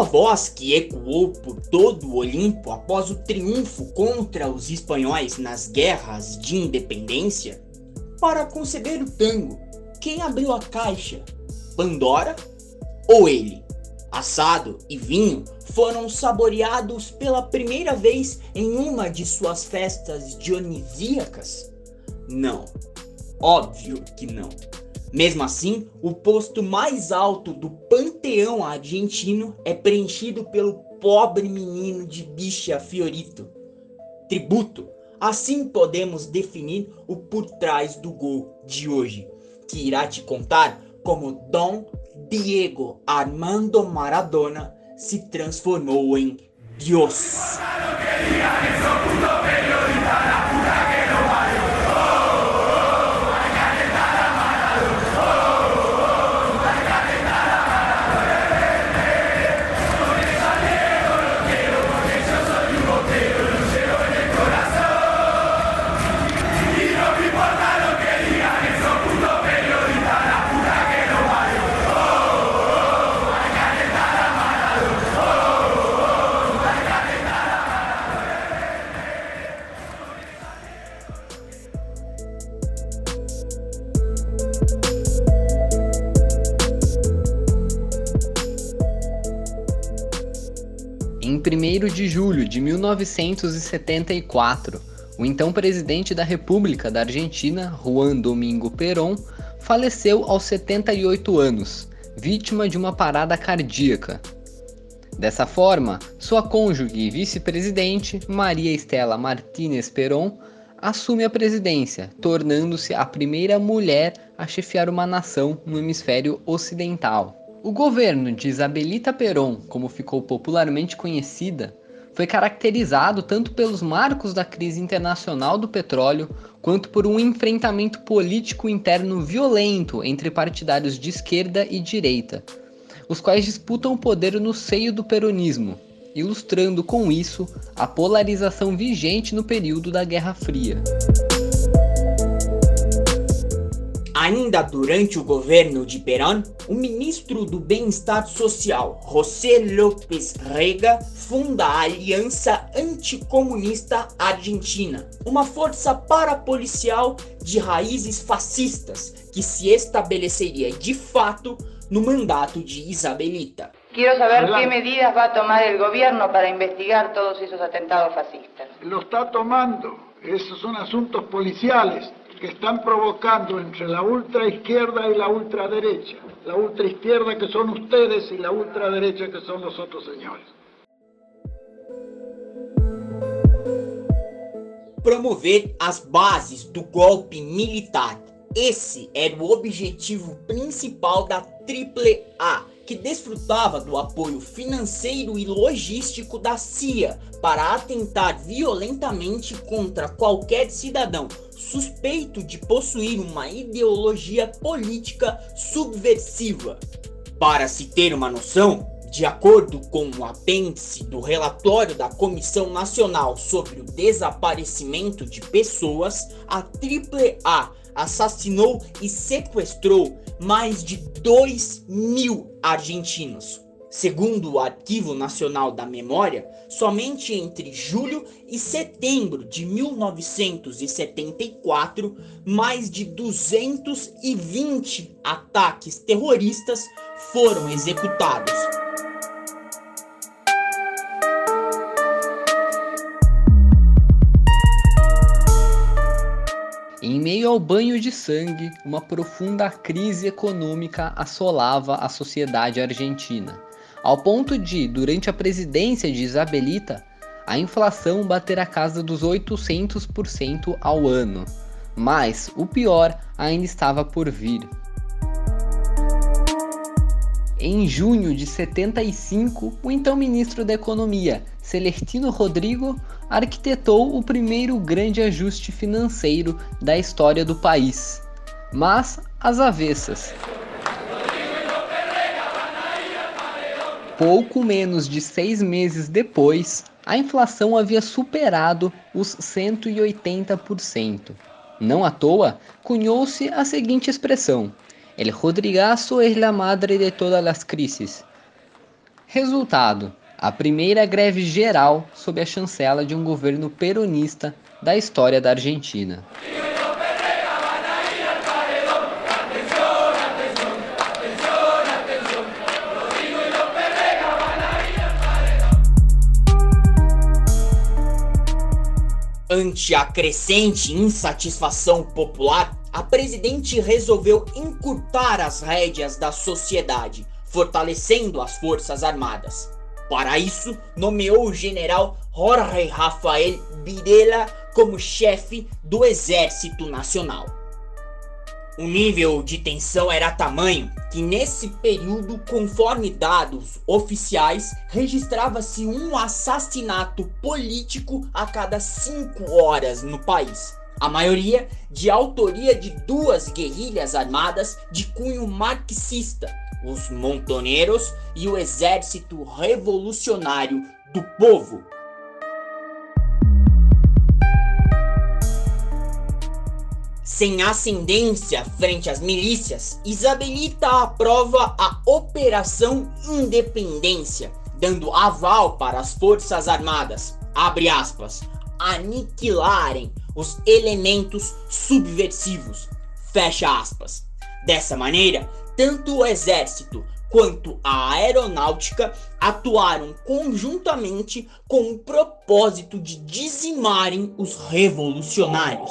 sua voz, que ecoou por todo o Olimpo após o triunfo contra os espanhóis nas guerras de independência, para conceber o tango, quem abriu a caixa? Pandora ou ele? Assado e vinho foram saboreados pela primeira vez em uma de suas festas dionisíacas? Não, óbvio que não. Mesmo assim, o posto mais alto do panteão argentino é preenchido pelo pobre menino de bicha Fiorito. Tributo, assim podemos definir o por trás do gol de hoje, que irá te contar como Dom Diego Armando Maradona se transformou em Deus. Em 1 de julho de 1974, o então presidente da República da Argentina, Juan Domingo Perón, faleceu aos 78 anos, vítima de uma parada cardíaca. Dessa forma, sua cônjuge e vice-presidente, Maria Estela Martínez Perón, assume a presidência, tornando-se a primeira mulher a chefiar uma nação no hemisfério ocidental. O governo de Isabelita Perón, como ficou popularmente conhecida, foi caracterizado tanto pelos marcos da crise internacional do petróleo, quanto por um enfrentamento político interno violento entre partidários de esquerda e direita, os quais disputam o poder no seio do peronismo, ilustrando com isso a polarização vigente no período da Guerra Fria. Ainda durante o governo de Perón, o ministro do Bem-Estar Social, José López Rega, funda a Aliança Anticomunista Argentina, uma força parapolicial de raízes fascistas que se estabeleceria de fato no mandato de Isabelita. Quiero saber qué medidas va a tomar el gobierno para investigar todos esos atentados fascistas. Lo está tomando. Esos son asuntos policiales que están provocando entre la ultraizquierda y la ultraderecha. La ultraizquierda que son ustedes y la ultraderecha que son los otros señores. Promover as bases do golpe militar. Esse era o objetivo principal da AAA, que desfrutava do apoio financeiro e logístico da CIA para atentar violentamente contra qualquer cidadão suspeito de possuir uma ideologia política subversiva. Para se ter uma noção, de acordo com o apêndice do relatório da Comissão Nacional sobre o Desaparecimento de Pessoas, a AAA assassinou e sequestrou mais de 2 mil argentinos. Segundo o Arquivo Nacional da Memória, somente entre julho e setembro de 1974, mais de 220 ataques terroristas foram executados. Ao banho de sangue, uma profunda crise econômica assolava a sociedade argentina ao ponto de, durante a presidência de Isabelita, a inflação bater a casa dos 800% ao ano. Mas o pior ainda estava por vir. Em junho de 75, o então ministro da Economia, Celestino Rodrigo, arquitetou o primeiro grande ajuste financeiro da história do país. Mas às avessas. Pouco menos de seis meses depois, a inflação havia superado os 180%. Não à toa, cunhou-se a seguinte expressão: El Rodrigazo es la madre de todas las crisis. Resultado: a primeira greve geral sob a chancela de um governo peronista da história da Argentina. Ante a crescente insatisfação popular, a presidente resolveu encurtar as rédeas da sociedade, fortalecendo as forças armadas. Para isso, nomeou o general Jorge Rafael Videla como chefe do Exército Nacional. O nível de tensão era tamanho que, nesse período, conforme dados oficiais, registrava-se um assassinato político a cada cinco horas no país. A maioria de autoria de duas guerrilhas armadas de cunho marxista, os montoneiros e o Exército Revolucionário do Povo. Sem ascendência frente às milícias, Isabelita aprova a Operação Independência, dando aval para as Forças Armadas, abre aspas, aniquilarem os elementos subversivos, fecha aspas. Dessa maneira, tanto o exército quanto a aeronáutica atuaram conjuntamente com o propósito de dizimarem os revolucionários.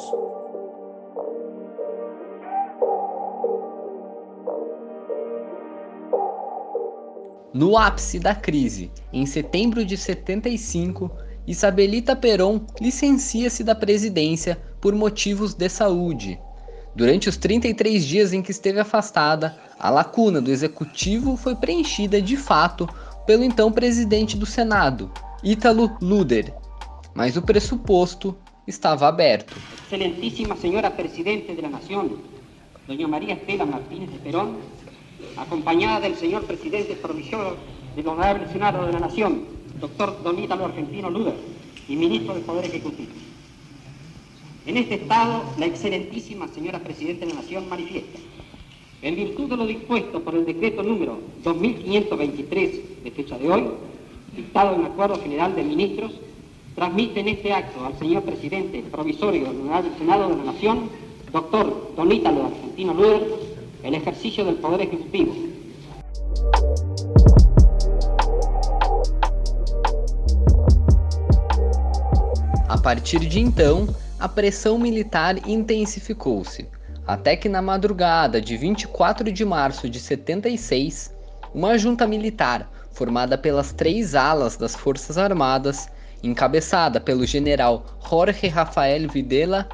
No ápice da crise, em setembro de 75, Isabelita Perón licencia-se da presidência por motivos de saúde. Durante os 33 dias em que esteve afastada, a lacuna do executivo foi preenchida de fato pelo então presidente do Senado, Ítalo Luder, mas o pressuposto estava aberto. Excelentíssima senhora presidente da nação, Doña Maria Estela Martínez de Perón, acompanhada del señor presidente provisor del Honorable Senado de la Nación, doctor Don Ítalo Argentino Luder, y ministro del Poder Ejecutivo. En este estado, la excelentísima señora Presidenta de la Nación manifiesta, en virtud de lo dispuesto por el decreto número 2523 de fecha de hoy, dictado en Acuerdo General de Ministros, transmite en este acto al señor Presidente Provisorio del Senado de la Nación, doctor Don Ítalo Argentino Luder, el ejercicio del Poder Ejecutivo. A partir de então, a pressão militar intensificou-se, até que na madrugada de 24 de março de 76, uma junta militar formada pelas três alas das Forças Armadas, encabeçada pelo general Jorge Rafael Videla,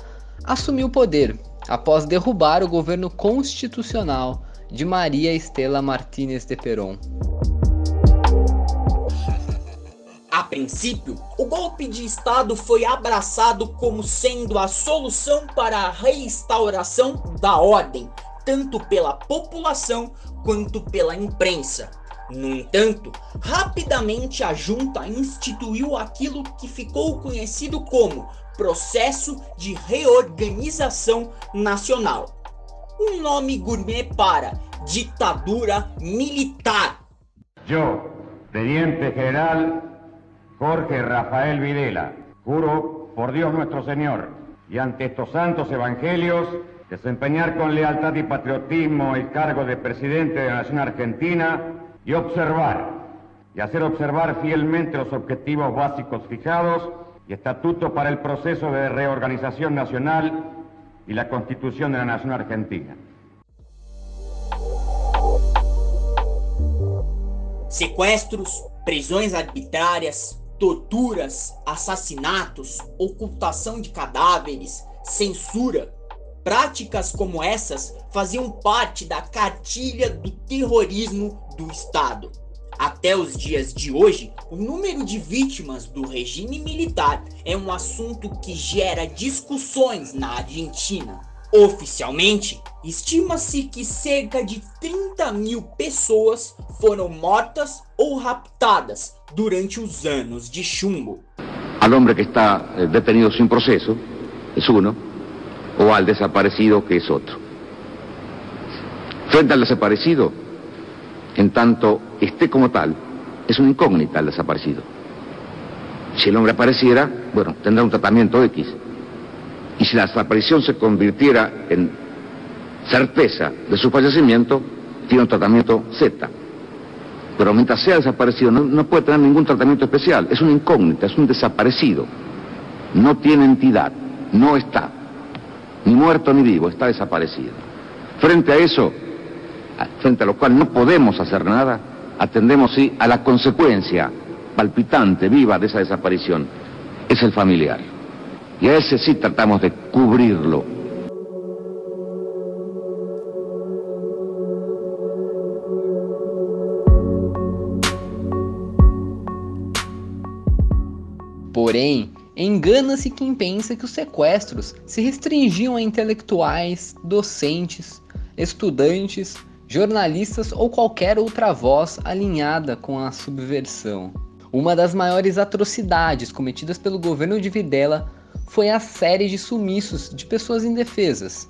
assumiu o poder após derrubar o governo constitucional de Maria Estela Martínez de Perón. A princípio, o golpe de Estado foi abraçado como sendo a solução para a reinstauração da ordem, tanto pela população quanto pela imprensa. No entanto, rapidamente a junta instituiu aquilo que ficou conhecido como Processo de Reorganização Nacional. Um nome gourmet para ditadura militar. Eu, Teniente General Jorge Rafael Videla, juro por Dios nuestro Señor y ante estos santos evangelios desempeñar con lealtad y patriotismo el cargo de presidente de la Nación Argentina y observar y hacer observar fielmente los objetivos básicos fijados y estatuto para el proceso de reorganización nacional y la constitución de la Nación Argentina. Sequestros, prisões arbitrárias, torturas, assassinatos, ocultação de cadáveres, censura. Práticas como essas faziam parte da cartilha do terrorismo do Estado. Até os dias de hoje, o número de vítimas do regime militar é um assunto que gera discussões na Argentina. Oficialmente, estima-se que cerca de 30 mil pessoas foram mortas ou raptadas durante os anos de chumbo. Al hombre que está eh, detenido sin proceso es uno, o al desaparecido que es otro. Frente al desaparecido, en tanto esté como tal, Es una incógnita el desaparecido. Si el hombre apareciera, bueno, tendrá un tratamiento X. Y si la desaparición se convirtiera en certeza de su fallecimiento, tiene un tratamiento Z. Pero mientras sea desaparecido, no, puede tener ningún tratamiento especial. Es una incógnita, es un desaparecido. No tiene entidad, no está. Ni muerto ni vivo, está desaparecido. Frente a eso, frente a lo cual no podemos hacer nada, atendemos sí a la consecuencia palpitante, viva de esa desaparición. Es el familiar. Y a ese sí tratamos de cubrirlo. Porém, engana-se quem pensa que os sequestros se restringiam a intelectuais, docentes, estudantes, jornalistas ou qualquer outra voz alinhada com a subversão. Uma das maiores atrocidades cometidas pelo governo de Videla foi a série de sumiços de pessoas indefesas.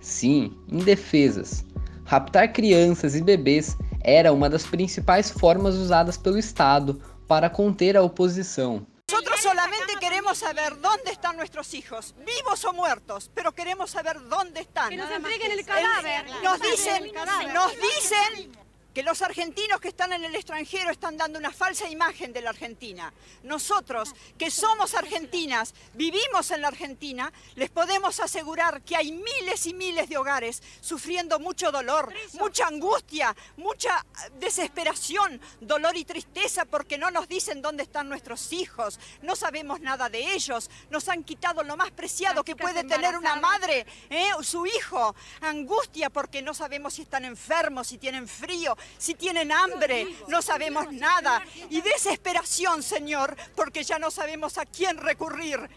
Sim, indefesas. Raptar crianças e bebês era uma das principais formas usadas pelo Estado para conter a oposição. Nosotros solamente queremos saber dónde están nuestros hijos, vivos o muertos, pero queremos saber dónde están. Que nos entreguen el cadáver. Nos dicen, nos dicen que los argentinos que están en el extranjero están dando una falsa imagen de la Argentina. Nosotros, que somos argentinas, vivimos en la Argentina, les podemos asegurar que hay miles y miles de hogares sufriendo mucho dolor, mucha angustia, mucha desesperación, dolor y tristeza porque no nos dicen dónde están nuestros hijos, no sabemos nada de ellos, nos han quitado lo más preciado que puede tener una madre, ¿eh? su hijo, angustia porque no sabemos si están enfermos, si tienen frío, si tienen hambre, no sabemos nada. Y desesperación, Señor, porque ya no sabemos a quién recurrir.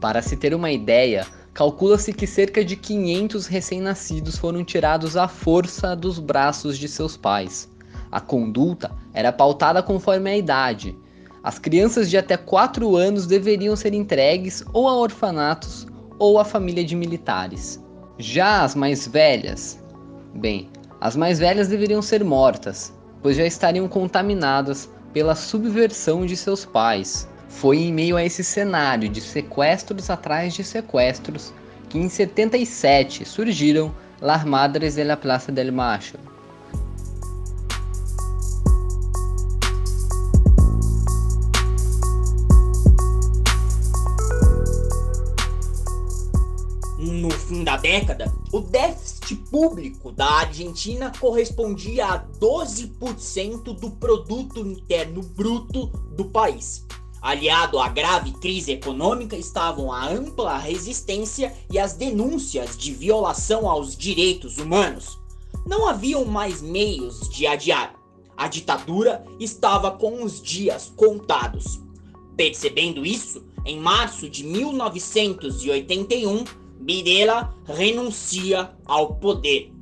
Para se ter uma ideia, calcula-se que cerca de 500 recém-nascidos foram tirados à força dos braços de seus pais. A conduta era pautada conforme a idade. As crianças de até 4 anos deveriam ser entregues ou a orfanatos ou a família de militares. Já as mais velhas, bem, as mais velhas deveriam ser mortas, pois já estariam contaminadas pela subversão de seus pais. Foi em meio a esse cenário de sequestros atrás de sequestros que em 77 surgiram Las Madres de la Plaza del Macho, fim da década, o déficit público da Argentina correspondia a 12% do produto interno bruto do país. Aliado à grave crise econômica estavam a ampla resistência e as denúncias de violação aos direitos humanos. Não haviam mais meios de adiar. A ditadura estava com os dias contados. Percebendo isso, em março de 1981, Videla renuncia ao poder.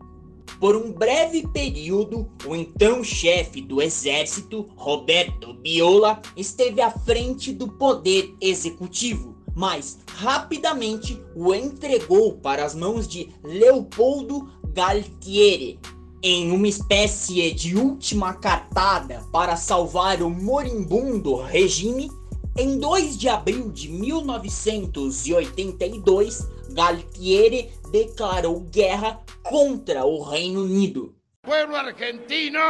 Por um breve período, o então chefe do exército, Roberto Biola, esteve à frente do poder executivo, mas rapidamente o entregou para as mãos de Leopoldo Galtieri, em uma espécie de última cartada para salvar o moribundo regime. Em 2 de abril de 1982, Galtieri declarou guerra contra o Reino Unido. Pueblo argentino,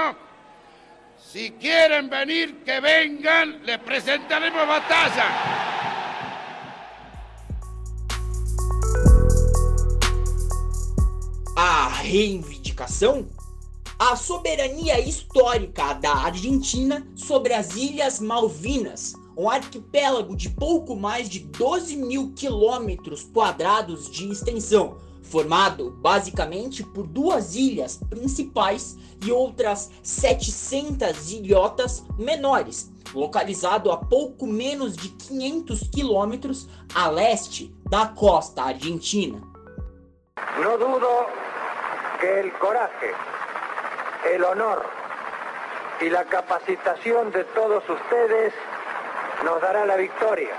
si quieren venir, que vengan, les presentaremos batalla. A reivindicação? A soberania histórica da Argentina sobre as Ilhas Malvinas, um arquipélago de pouco mais de 12 mil quilômetros quadrados de extensão, formado basicamente por duas ilhas principais e outras 700 ilhotas menores, localizado a pouco menos de 500 quilômetros a leste da costa argentina. No dudo que el coraje, el honor y la capacitación de todos ustedes nos dará la victoria.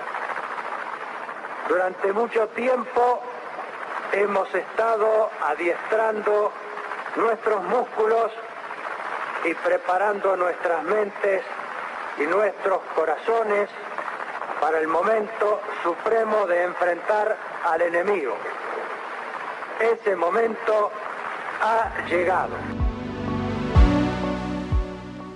Durante mucho tiempo hemos estado adiestrando nuestros músculos y preparando nuestras mentes y nuestros corazones para el momento supremo de enfrentar al enemigo. Ese momento ha llegado.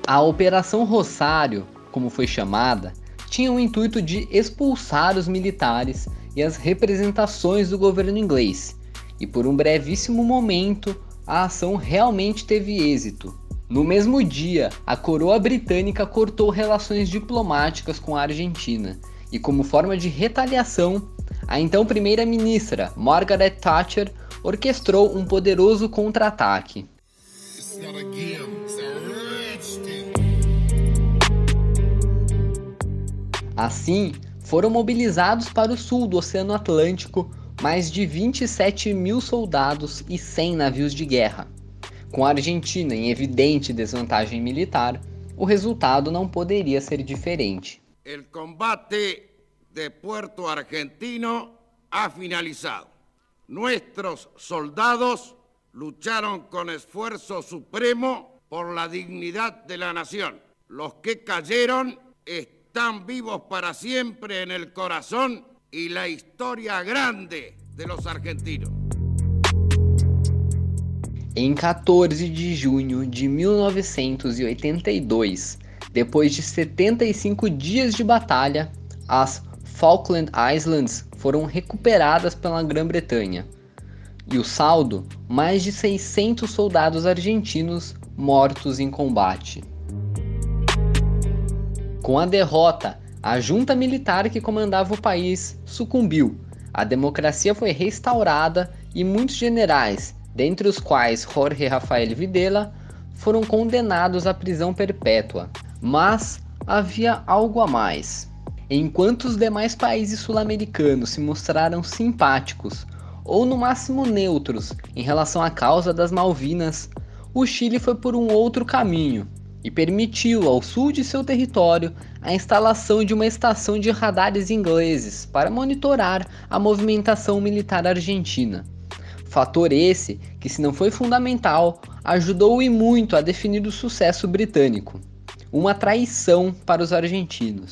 A Operação Rosário, como foi chamada, tinha o intuito de expulsar os militares e as representações do governo inglês, e por um brevíssimo momento a ação realmente teve êxito. No mesmo dia, a coroa britânica cortou relações diplomáticas com a Argentina, e como forma de retaliação, a então primeira-ministra Margaret Thatcher orquestrou um poderoso contra-ataque. Assim, foram mobilizados para o sul do Oceano Atlântico mais de 27 mil soldados e 100 navios de guerra. Com a Argentina em evidente desvantagem militar, o resultado não poderia ser diferente. O combate de Puerto Argentino ha finalizado. Nuestros soldados lucharon con esfuerzo supremo por la dignidad de la nación. Los que cayeron vivos para siempre en el corazón y la historia grande de los argentinos. Em 14 de junho de 1982, depois de 75 dias de batalha, as Falkland Islands foram recuperadas pela Grã-Bretanha. E o saldo, mais de 600 soldados argentinos mortos em combate. Com a derrota, a junta militar que comandava o país sucumbiu. A democracia foi restaurada e muitos generais, dentre os quais Jorge Rafael Videla, foram condenados à prisão perpétua. Mas havia algo a mais. Enquanto os demais países sul-americanos se mostraram simpáticos ou no máximo neutros em relação à causa das Malvinas, o Chile foi por um outro caminho e permitiu ao sul de seu território a instalação de uma estação de radares ingleses para monitorar a movimentação militar argentina. Fator esse que, se não foi fundamental, ajudou e muito a definir o sucesso britânico. Uma traição para os argentinos.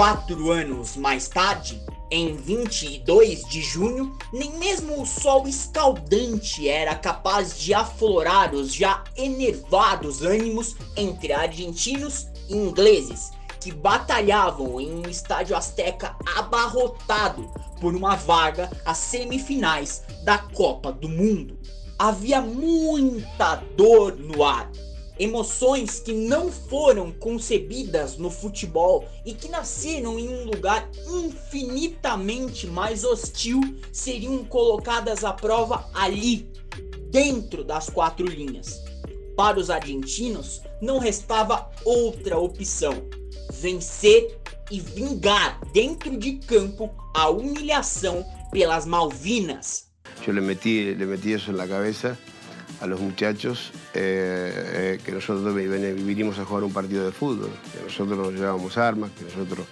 Quatro anos mais tarde, em 22 de junho, nem mesmo o sol escaldante era capaz de aflorar os já enervados ânimos entre argentinos e ingleses, que batalhavam em um estádio azteca abarrotado por uma vaga às semifinais da Copa do Mundo. Havia muita dor no ar emoções que não foram concebidas no futebol e que nasceram em um lugar infinitamente mais hostil seriam colocadas à prova ali, dentro das quatro linhas. Para os argentinos, não restava outra opção: vencer e vingar dentro de campo a humilhação pelas Malvinas. Eu le meti, le meti isso na cabeça a los muchachos eh, eh, que nosotros vinimos a jugar un partido de fútbol, que nosotros nos llevábamos armas, que nosotros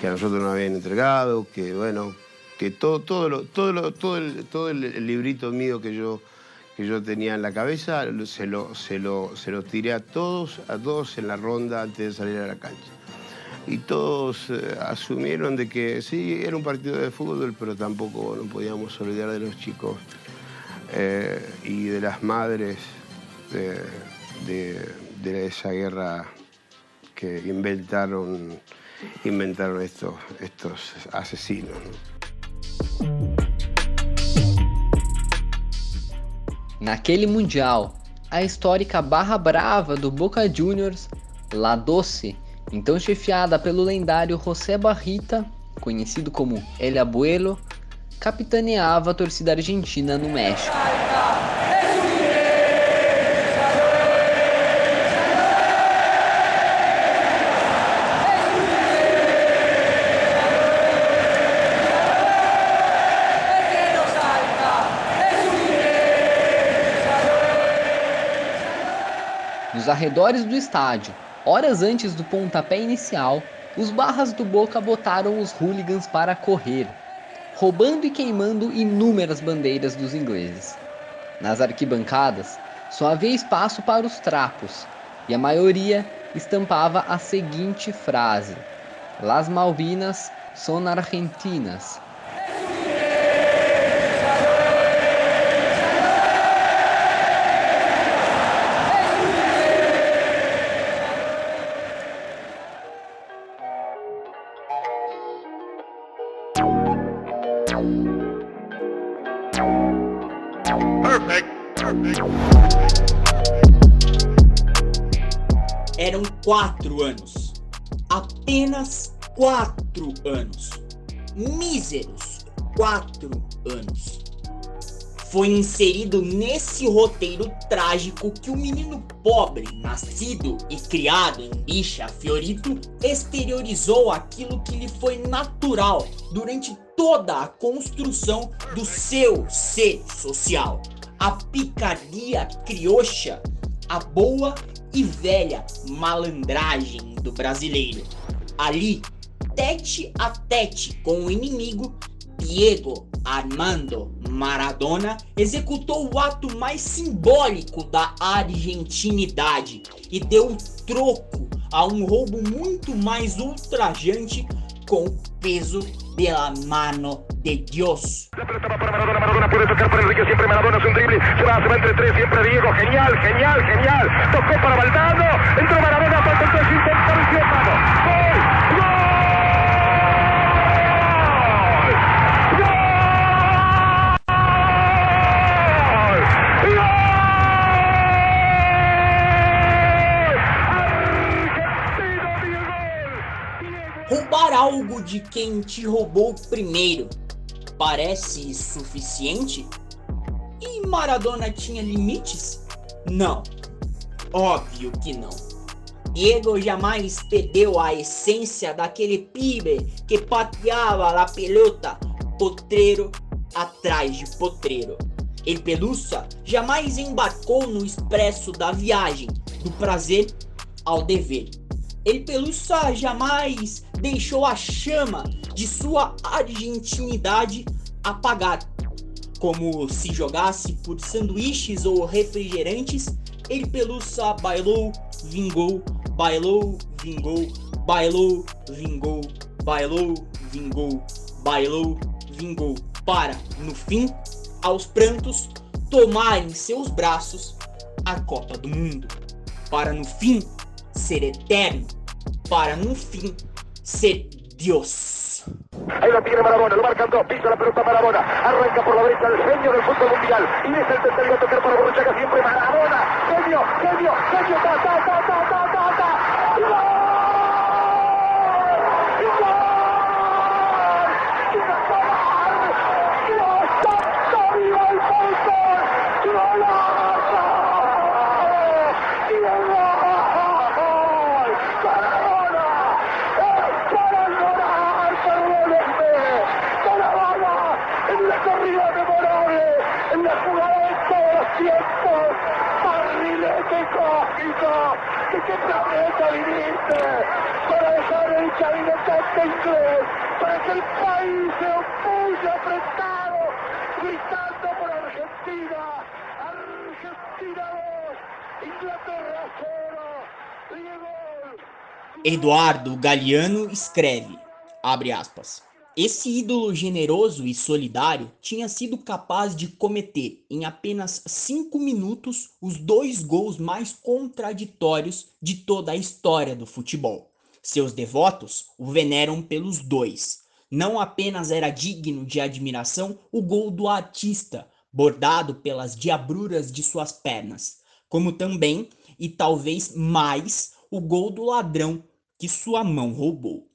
que a nosotros nos habían entregado, que bueno, que todo, todo, todo, todo, el, todo el, librito mío que yo, que yo tenía en la cabeza se lo, se, lo, se lo tiré a todos, a todos en la ronda antes de salir a la cancha. Y todos eh, asumieron de que sí, era un partido de fútbol, pero tampoco no podíamos olvidar de los chicos eh, y de las madres de, de, de, esa guerra que inventaron, inventaron estos, estos asesinos. Naquele Mundial, a histórica Barra Brava do Boca Juniors, La Doce, então chefiada pelo lendário José Barrita, conhecido como El Abuelo, capitaneava a torcida argentina no México. Nos arredores do estádio, horas antes do pontapé inicial, os barras do Boca botaram os hooligans para correr, roubando e queimando inúmeras bandeiras dos ingleses. Nas arquibancadas, só havia espaço para os trapos, e a maioria estampava a seguinte frase: Las Malvinas son argentinas. Eram quatro anos. Apenas quatro anos. Míseros quatro anos. Foi inserido nesse roteiro trágico que o menino pobre, nascido e criado em Bicha Fiorito, exteriorizou aquilo que lhe foi natural durante toda a construção do seu ser social. A picardia criocha, a boa e velha malandragem do brasileiro. Ali, tete a tete com o inimigo, Diego Armando Maradona executou o ato mais simbólico da argentinidade e deu troco a um roubo muito mais ultrajante com o peso da mano de Dios. La pelota va para Maradona, Maradona puede tocar para Enrique, siempre Maradona es un drible, se va, se va entre tres, siempre Diego, genial, genial, genial, tocó para Valdano, entró Maradona, falta el intentar vamos, algo de quem te roubou primeiro parece suficiente? E Maradona tinha limites? Não, óbvio que não. Diego jamais perdeu a essência daquele pibe que pateava a pelota potreiro atrás de potreiro. El Pelusa jamais embarcou no expresso da viagem, do prazer ao dever. El Pelusa jamais deixou a chama de sua argentinidade apagar. Como se jogasse por sanduíches ou refrigerantes, El Pelusa bailou, vingou, bailou, vingou, bailou, vingou, bailou, vingou, bailou, vingou, para, no fim, aos prantos, tomar em seus braços a Copa do Mundo, para no fim ser eterno, para no fim ser Dios. Ahí lo tiene Maradona, lo marcan dos, pisa la pelota Maradona, arranca por la derecha el genio del fútbol mundial, y es el tercero a tocar para Borruchaga, siempre Maradona, genio, genio, genio, ta, ta, ta, ta, ta, ta, ta. Para gritando Argentina. Argentina 2, Inglaterra 0. Diego. Eduardo Galeano escreve, abre aspas, esse ídolo generoso e solidário tinha sido capaz de cometer em apenas cinco minutos os dois gols mais contraditórios de toda a história do futebol. Seus devotos o veneram pelos dois. Não apenas era digno de admiração o gol do artista, bordado pelas diabruras de suas pernas, como também e talvez mais o gol do ladrão que sua mão roubou.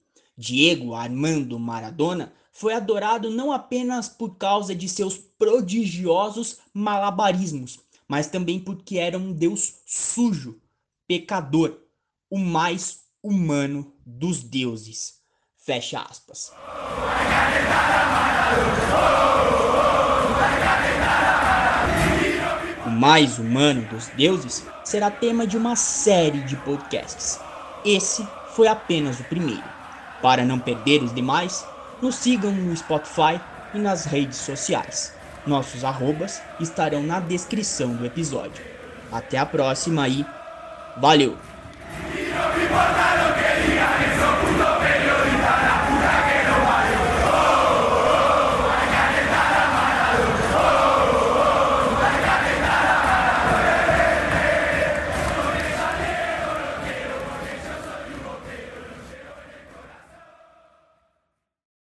Diego Armando Maradona foi adorado não apenas por causa de seus prodigiosos malabarismos, mas também porque era um deus sujo, pecador, o mais humano dos deuses. Fecha aspas. O mais humano dos deuses será tema de uma série de podcasts. Esse foi apenas o primeiro. Para não perder os demais, nos sigam no Spotify e nas redes sociais. Nossos arrobas estarão na descrição do episódio. Até a próxima e valeu!